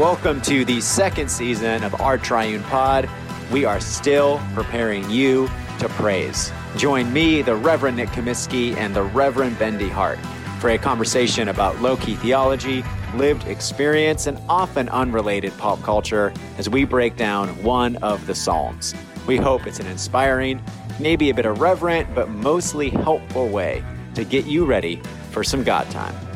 welcome to the second season of our Triune Pod. We are still preparing you to praise. Join me, the Reverend Nick Comiskey, and the Reverend Bendy Hart for a conversation about low key theology, lived experience, and often unrelated pop culture as we break down one of the Psalms. We hope it's an inspiring, maybe a bit irreverent, but mostly helpful way to get you ready for some God time.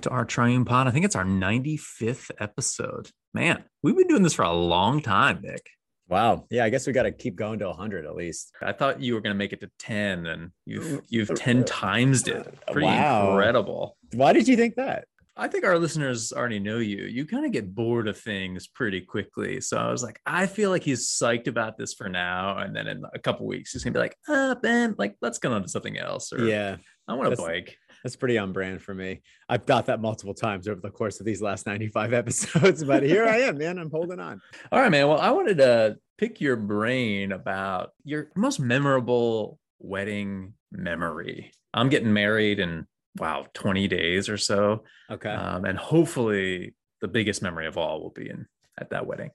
Back to our Triune Pod. I think it's our 95th episode. Man, we've been doing this for a long time, Nick. Wow. Yeah, I guess we got to keep going to 100 at least. I thought you were going to make it to 10 and you've mm, you've uh, 10 uh, times it. Uh, pretty Wow. incredible. Why did you think that? I think our listeners already know you. You kind of get bored of things pretty quickly. So I was like, I feel like he's psyched about this for now. And then in a couple weeks, he's gonna be like, uh, Ben, like, let's go on to something else. Or Yeah, I want a bike. That's pretty on brand for me. I've thought that multiple times over the course of these last 95 episodes, but here I am, man. I'm holding on. All right, man. Well, I wanted to pick your brain about your most memorable wedding memory. I'm getting married in wow, 20 days or so. Okay. Um, and hopefully the biggest memory of all will be in at that wedding.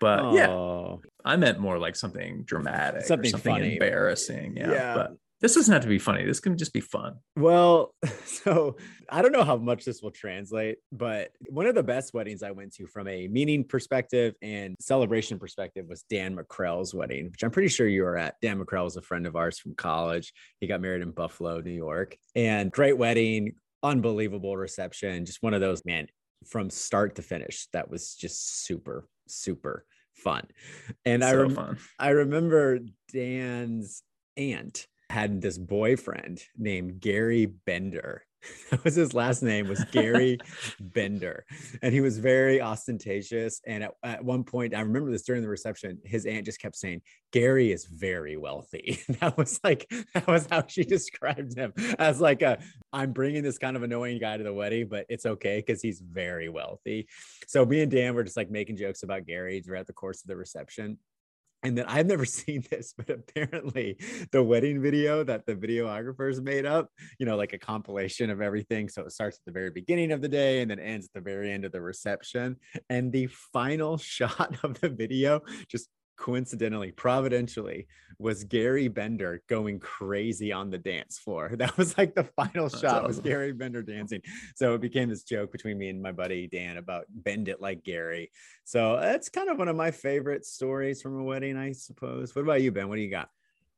But yeah, Oh, I meant more like something dramatic, Something something, something funny. embarrassing. Yeah, Yeah. But this doesn't have to be funny. This can just be fun. Well, so I don't know how much this will translate, but one of the best weddings I went to from a meaning perspective and celebration perspective was Dan McCrell's wedding, which I'm pretty sure you were at. Dan McCrell was a friend of ours from college. He got married in Buffalo, New York, and great wedding, unbelievable reception. Just one of those, man, from start to finish. That was just super, super fun. And I rem- fun. I remember Dan's aunt had this boyfriend named Gary Bender. That was his last name was Gary Bender. And he was very ostentatious. And at, at one point, I remember this during the reception, his aunt just kept saying, Gary is very wealthy. And that was like, that was how she described him as like a, I'm bringing this kind of annoying guy to the wedding, but it's okay because he's very wealthy. So me and Dan were just like making jokes about Gary throughout the course of the reception. And then I've never seen this, but apparently the wedding video that the videographers made up, you know, like a compilation of everything. So it starts at the very beginning of the day and then ends at the very end of the reception. And the final shot of the video, just coincidentally, providentially, was Gary Bender going crazy on the dance floor. That was like the final That's shot was. Gary Bender dancing. So it became this joke between me and my buddy Dan about bend it like Gary. So that's kind of one of my favorite stories from a wedding, I suppose. What about you, Ben? What do you got?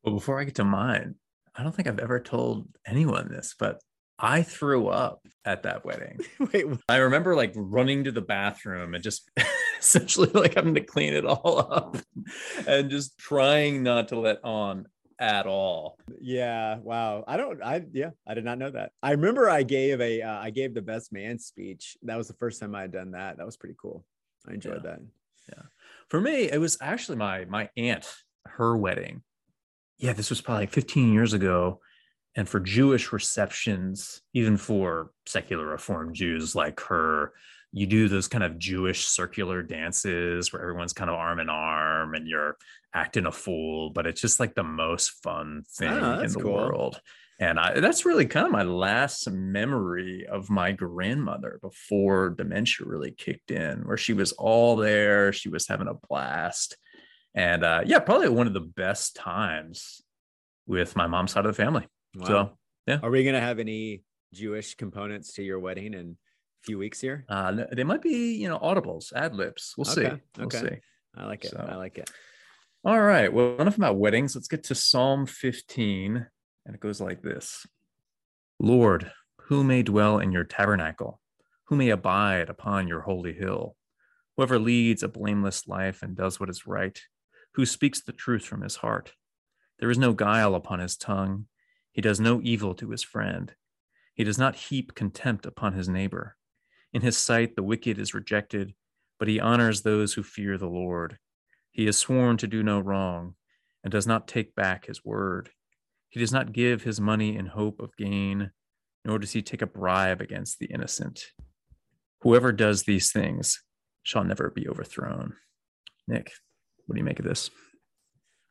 Well, before I get to mine, I don't think I've ever told anyone this, but I threw up at that wedding. Wait, what? I remember like running to the bathroom and just essentially like having to clean it all up and just trying not to let on at all. yeah, wow. I don't. I yeah, I did not know that. I remember I gave a uh, I gave the best man speech. That was the first time I had done that. That was pretty cool. I enjoyed that. Yeah. For me, it was actually my my aunt, her wedding. Yeah, this was probably like 15 years ago. And for Jewish receptions, even for secular Reformed Jews like her, you do those kind of Jewish circular dances where everyone's kind of arm in arm and you're acting a fool, but it's just like the most fun thing Ah, in the cool. world. And I, that's really kind of my last memory of my grandmother before dementia really kicked in, where she was all there. She was having a blast. And uh, yeah, probably one of the best times with my mom's side of the family. Wow. So yeah. Are we gonna have any Jewish components to your wedding in a few weeks here? uh, they might be, you know, audibles, ad libs. We'll see. Okay, We'll okay. see. I like it. So- I like it. All right. Well, enough about weddings. Let's get to Psalm 15. And it goes like this Lord, who may dwell in your tabernacle? Who may abide upon your holy hill? Whoever leads a blameless life and does what is right, who speaks the truth from his heart. There is no guile upon his tongue. He does no evil to his friend. He does not heap contempt upon his neighbor. In his sight, the wicked is rejected, but he honors those who fear the Lord. He has sworn to do no wrong and does not take back his word. He does not give his money in hope of gain, nor does he take a bribe against the innocent. Whoever does these things shall never be overthrown. Nick, what do you make of this?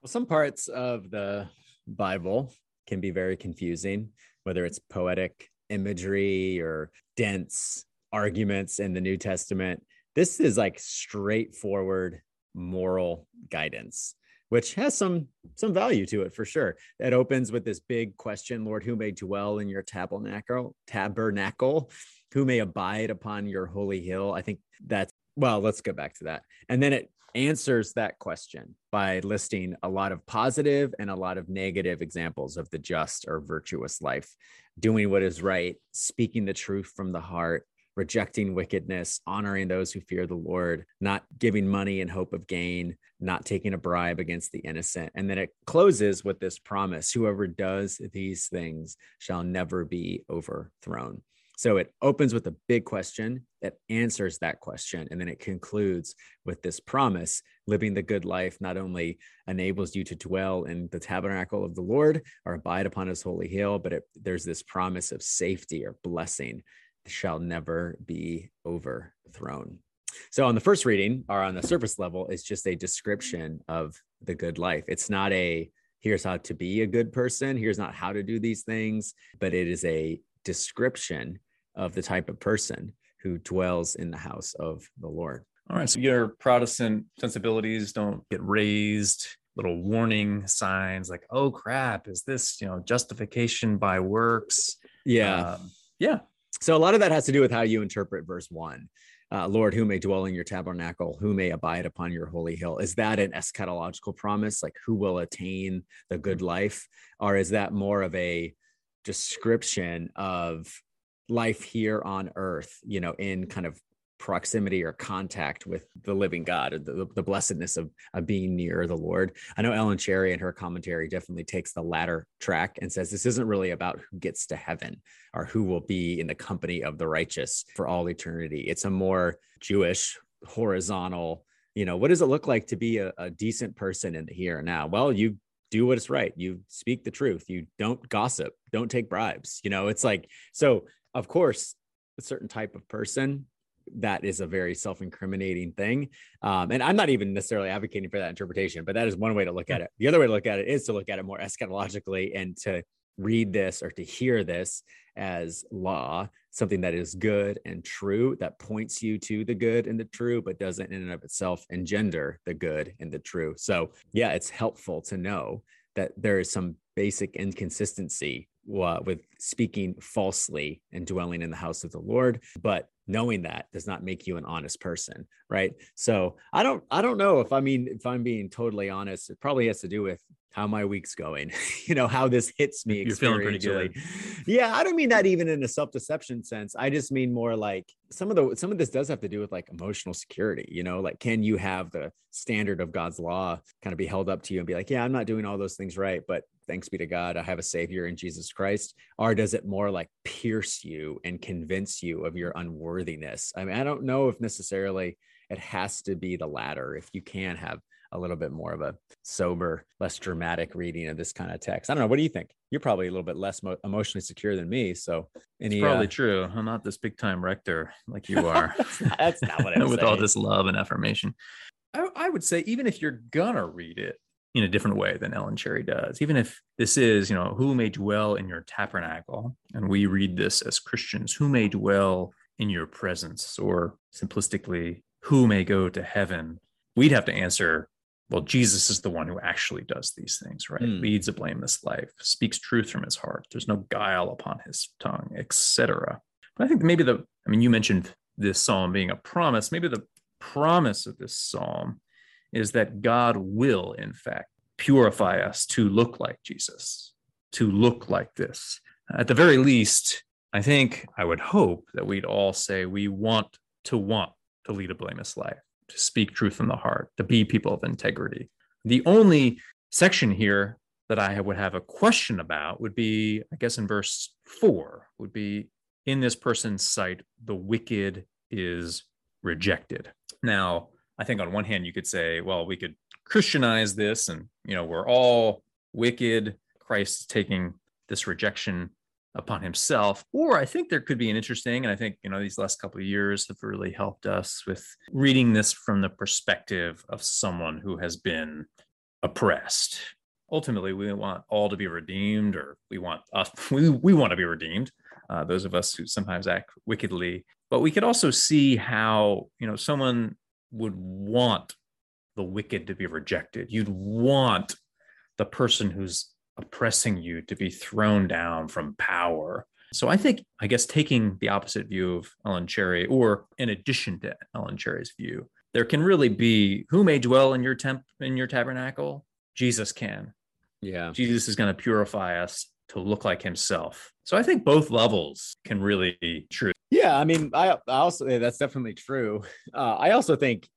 Well, some parts of the Bible can be very confusing, whether it's poetic imagery or dense arguments in the New Testament. This is like straightforward moral guidance which has some some value to it for sure. It opens with this big question, Lord, who may dwell in your tabernacle, tabernacle, who may abide upon your holy hill? I think that's well, let's go back to that. And then it answers that question by listing a lot of positive and a lot of negative examples of the just or virtuous life, doing what is right, speaking the truth from the heart, rejecting wickedness, honoring those who fear the Lord, not giving money in hope of gain, not taking a bribe against the innocent. And then it closes with this promise whoever does these things shall never be overthrown. So it opens with a big question, that answers that question, and then it concludes with this promise living the good life not only enables you to dwell in the tabernacle of the Lord or abide upon his holy hill, but it, there's this promise of safety or blessing shall never be overthrown. So, on the first reading, or on the surface level, it's just a description of the good life. It's not a here's how to be a good person, here's not how to do these things, but it is a description of the type of person who dwells in the house of the Lord. All right. So, your Protestant sensibilities don't get raised little warning signs like oh crap is this you know justification by works yeah um, yeah so a lot of that has to do with how you interpret verse one. Uh, Lord, who may dwell in your tabernacle, who may abide upon your holy hill? Is that an eschatological promise, like who will attain the good life? Or is that more of a description of life here on earth, you know, in kind of proximity or contact with the living God, the, the blessedness of, of being near the Lord. I know Ellen Charry in her commentary definitely takes the latter track and says this isn't really about who gets to heaven or who will be in the company of the righteous for all eternity. It's a more Jewish, horizontal, you know, what does it look like to be a, a decent person in the here and now? Well, you do what is right. You speak the truth. You don't gossip. Don't take bribes. You know, it's like, so of course, a certain type of person that is a very self-incriminating thing. Um, and i'm not even necessarily advocating for that interpretation but that is one way to look at it. The other way to look at it is to look at it more eschatologically and to read this or to hear this as law something that is good and true that points you to the good and the true but doesn't in and of itself engender the good and the true. So yeah it's helpful to know that there is some basic inconsistency uh, with speaking falsely and dwelling in the house of the Lord. But knowing that does not make you an honest person, right? So I don't, I don't know if I mean, if I'm being totally honest, it probably has to do with how my week's going, you know, how this hits me. You're feeling pretty good. Yeah, I don't mean that even in a self-deception sense. I just mean more like some of the some of this does have to do with like emotional security, you know, like can you have the standard of God's law kind of be held up to you and be like, yeah, I'm not doing all those things right, but thanks be to God, I have a savior in Jesus Christ? Or does it more like pierce you and convince you of your unworthiness? I mean, I don't know if necessarily it has to be the latter. If you can have a little bit more of a sober, less dramatic reading of this kind of text. I don't know. What do you think? You're probably a little bit less mo- emotionally secure than me. So, any it's probably uh, true. I'm not this big time rector like you are. that's, not, what I'm With saying. all this love and affirmation, I, I would say even if you're gonna read it in a different way than Ellen Charry does, even if this is, you know, who may dwell in your tabernacle, and we read this as Christians, who may dwell in your presence, or simplistically, who may go to heaven, we'd have to answer well, Jesus is the one who actually does these things, right? Mm. Leads a blameless life, speaks truth from his heart. There's no guile upon his tongue, etc. But I think maybe the, I mean, you mentioned this psalm being a promise. Maybe the promise of this psalm is that God will, in fact, purify us to look like Jesus, to look like this. At the very least, I think I would hope that we'd all say we want to want to lead a blameless life to speak truth from the heart, to be people of integrity. The only section here that I would have a question about would be, I guess, in verse four, would be in this person's sight, the wicked is rejected. Now, I think on one hand, you could say, well, we could Christianize this and, you know, we're all wicked. Christ is taking this rejection upon himself or i think there could be an interesting and i think you know these last couple of years have really helped us with reading this from the perspective of someone who has been oppressed ultimately we want all to be redeemed or we want us we, we want to be redeemed uh, those of us who sometimes act wickedly but we could also see how you know someone would want the wicked to be rejected you'd want the person who's oppressing you to be thrown down from power so i think i guess taking the opposite view of ellen charry or in addition to ellen charry's view there can really be who may dwell in your temp in your tabernacle jesus can Yeah. Jesus is going to purify us to look like himself. So I think both levels can really be true. Yeah. I mean, I, I also, that's definitely true. Uh, I also think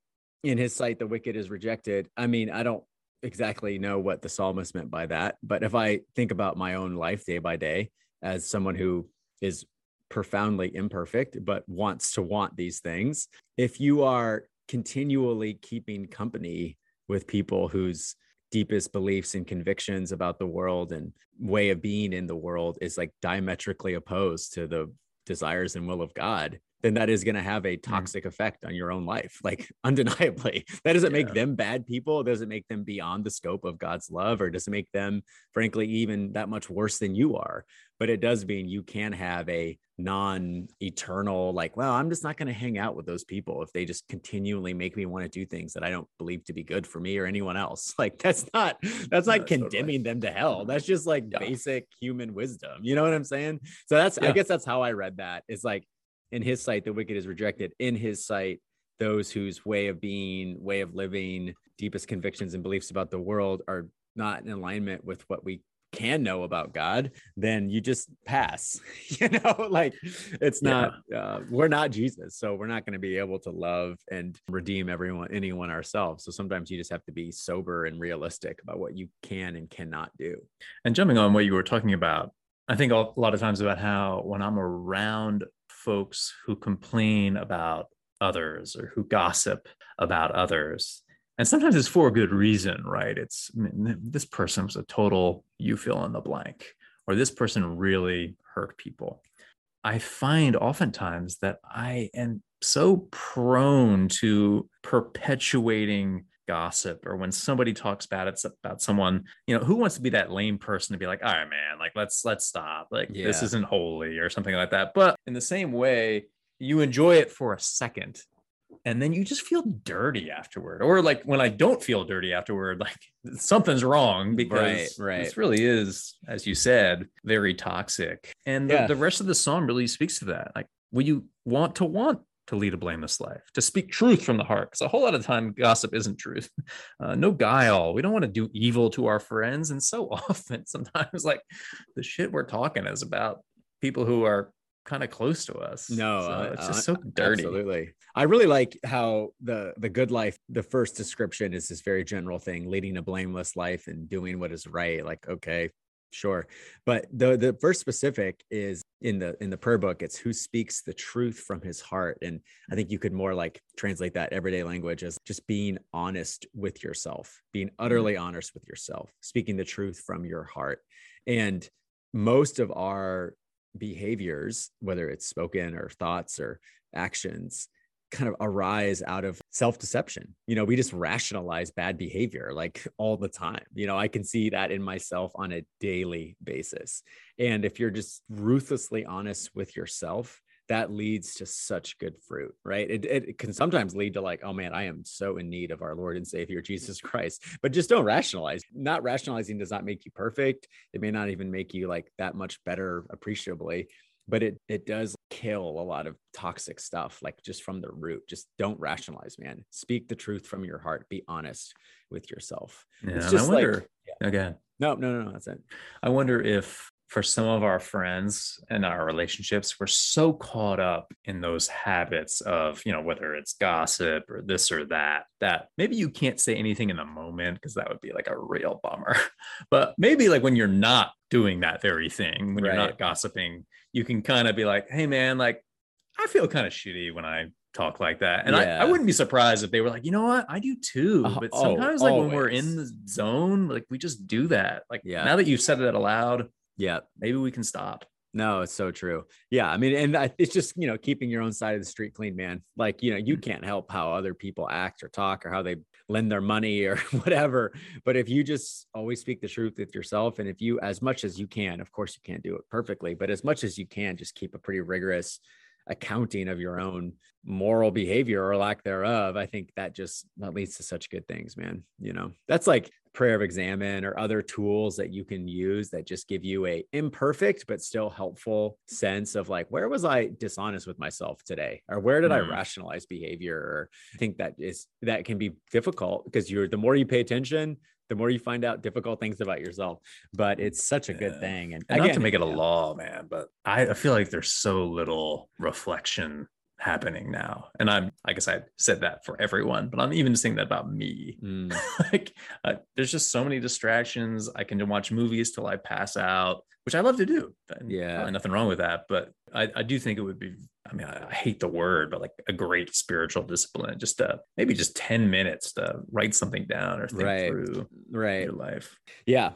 in his sight, the wicked is rejected. I mean, I don't exactly know what the psalmist meant by that, but if I think about my own life day by day as someone who is profoundly imperfect, but wants to want these things, if you are continually keeping company with people whose deepest beliefs and convictions about the world and way of being in the world is like diametrically opposed to the desires and will of God, then that is going to have a toxic effect on your own life, like undeniably. That doesn't make them bad people. Doesn't make them beyond the scope of God's love, or doesn't make them, frankly, even that much worse than you are. But it does mean you can have a non eternal, like, well, I'm just not going to hang out with those people if they just continually make me want to do things that I don't believe to be good for me or anyone else. Like, that's not, that's not totally- condemning them to hell. That's just like Yeah. basic human wisdom. You know what I'm saying? So that's, I guess that's how I read that. Is like, in his sight, the wicked is rejected. In his sight, those whose way of being, way of living, deepest convictions and beliefs about the world are not in alignment with what we can know about God, then you just pass. you know, like it's not, uh, we're not Jesus. So we're not going to be able to love and redeem everyone, anyone ourselves. So sometimes you just have to be sober and realistic about what you can and cannot do. And jumping on what you were talking about, I think a lot of times about how when I'm around folks who complain about others or who gossip about others, and sometimes it's for a good reason, right? It's this person was a total you fill in the blank, or this person really hurt people. I find oftentimes that I am so prone to perpetuating gossip or when somebody talks bad it's about someone you know who wants to be that lame person to be like all right man like let's let's stop. Like this isn't holy or something like that. But in the same way you enjoy it for a second and then you just feel dirty afterward. Or like when i don't feel dirty afterward like something's wrong because right. this really is as you said very toxic. And the, the rest of the song really speaks to that. Like will you want to want to lead a blameless life to speak truth from the heart because a whole lot of time gossip isn't truth uh, no guile we don't want to do evil to our friends and so often sometimes like the shit we're talking is about people who are kind of close to us No, So uh, it's just so dirty Absolutely. I really like how the the good life, the first description is this very general thing, leading a blameless life and doing what is right. Like, okay, sure. But the the first specific is in the in the prayer book, it's who speaks the truth from his heart. And I think you could more like translate that everyday language as just being honest with yourself, being mm-hmm. utterly honest with yourself, speaking the truth from your heart. And most of our behaviors, whether it's spoken or thoughts or actions, kind of arise out of self deception. You know, we just rationalize bad behavior like all the time. You know, I can see that in myself on a daily basis. And if you're just ruthlessly honest with yourself, that leads to such good fruit, right? It, it can sometimes lead to like, oh man, I am so in need of our Lord and Savior Jesus Christ. But just don't rationalize. Not rationalizing does not make you perfect. It may not even make you like that much better appreciably, but it it does kill a lot of toxic stuff, like just from the root. Just don't rationalize, man. Speak the truth from your heart. Be honest with yourself. yeah, It's and i just like- wonder again No, no, no, no. That's it. I wonder if for some of our friends and our relationships, we're so caught up in those habits of, you know, whether it's gossip or this or that, that maybe you can't say anything in the moment because that would be like a real bummer. But maybe like when you're not doing that very thing, when you're not gossiping, you can kind of be like, hey, man, like I feel kind of shitty when I talk like that. And I, I wouldn't be surprised if they were like, you know what, I do too. Uh, But oh, sometimes, like when we're in the zone, like we just do that. Like Yeah. now that you've said it aloud, Yeah. maybe we can stop. No, it's so true. Yeah. I mean, and it's just, you know, keeping your own side of the street clean, man. Like, you know, you mm. can't help how other people act or talk or how they lend their money or whatever. But if you just always speak the truth with yourself, and if you, as much as you can, of course, you can't do it perfectly, but as much as you can, just keep a pretty rigorous accounting of your own moral behavior or lack thereof i think that just that leads to such good things man you know that's like prayer of examine or other tools that you can use that just give you a imperfect but still helpful sense of like where was i dishonest with myself today or where did mm. i rationalize behavior or i think that is that can be difficult because you're the more you pay attention the more you find out difficult things about yourself. But it's such a good yeah. thing. And, and again, not to make it a law, man, but I, I feel like there's so little reflection happening now. And I'm, I guess I said that for everyone, but I'm even saying that about me. Mm. like, uh, there's just so many distractions. I can watch movies till I pass out, which I love to do. Yeah, nothing wrong with that. But I, I do think it would be I mean, I, I, hate the word, but like a great spiritual discipline, just uh maybe just 10 minutes to write something down or think right. through right. your life. Yeah.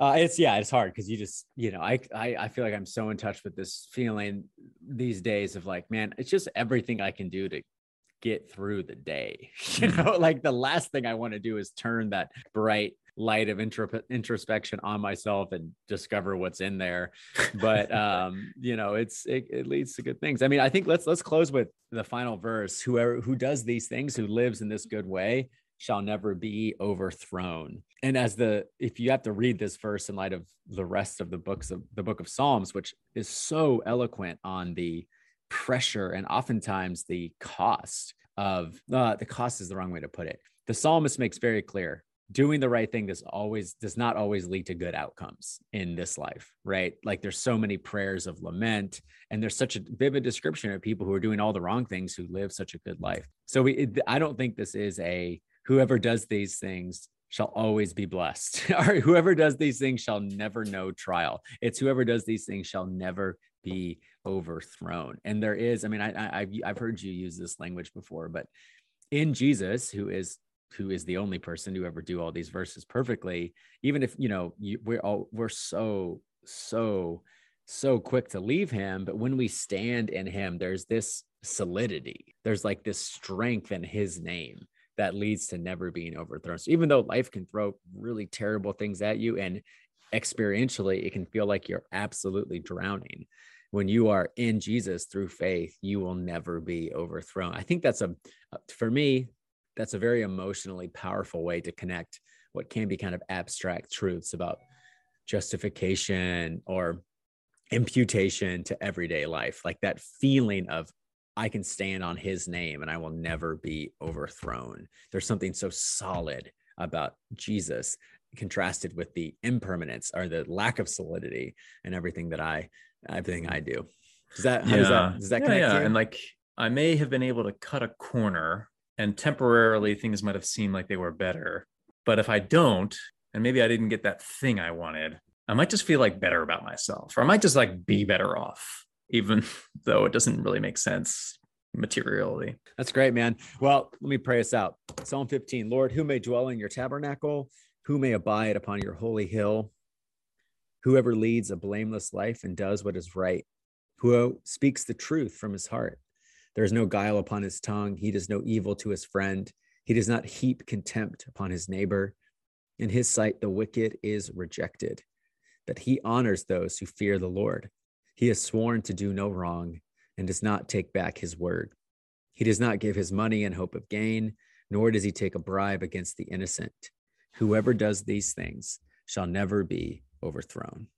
Uh, it's yeah, it's hard because you just, you know, I, I I feel like I'm so in touch with this feeling these days of like, man, it's just everything I can do to get through the day. You mm. know, like the last thing I want to do is turn that bright light of intro- introspection on myself and discover what's in there but um you know it's it, it leads to good things i mean i think let's let's close with the final verse whoever who does these things who lives in this good way shall never be overthrown. And as the if you have to read this verse in light of the rest of the books of the book of psalms which is so eloquent on the pressure and oftentimes the cost of uh, the cost is the wrong way to put it. The psalmist makes very clear doing the right thing does always does not always lead to good outcomes in this life right? Like there's so many prayers of lament and there's such a vivid description of people who are doing all the wrong things who live such a good life. So we i don't think this is a whoever does these things shall always be blessed. Or whoever does these things shall never know trial. It's whoever does these things shall never be overthrown. And there is i mean I, I I've, I've heard you use this language before but in jesus who is who is the only person to ever do all these verses perfectly even if you know you, we're all we're so so so quick to leave him but when we stand in him there's this solidity. There's like this strength in his name that leads to never being overthrown so even though life can throw really terrible things at you and experientially it can feel like you're absolutely drowning when you are in Jesus through faith, you will never be overthrown. I think that's a, uh, for me, that's a very emotionally powerful way to connect what can be kind of abstract truths about justification or imputation to everyday life like that feeling of i can stand on his name and i will never be overthrown there's something so solid about jesus contrasted with the impermanence or the lack of solidity and everything that i everything i do does that yeah. does that does that yeah, connect yeah. and like i may have been able to cut a corner and temporarily things might have seemed like they were better. But if I don't, and maybe I didn't get that thing I wanted, I might just feel like better about myself, or I might just like be better off, even though it doesn't really make sense materially. That's great, man. Well, let me pray us out. Psalm 15 Lord, who may dwell in your tabernacle, who may abide upon your holy hill, whoever leads a blameless life and does what is right, who speaks the truth from his heart there is no guile upon his tongue. He does no evil to his friend. He does not heap contempt upon his neighbor. In his sight, the wicked is rejected, but he honors those who fear the Lord. He has sworn to do no wrong and does not take back his word. He does not give his money in hope of gain, nor does he take a bribe against the innocent. Whoever does these things shall never be overthrown.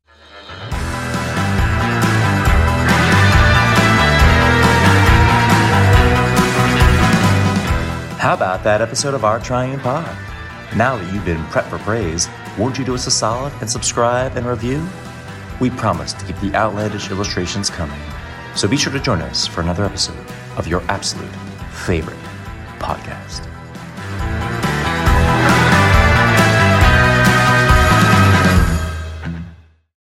How about that episode of Our Triune Pod? Now that you've been prepped for praise, won't you do us a solid and subscribe and review? We promise to keep the outlandish illustrations coming. So be sure to join us for another episode of your absolute favorite podcast.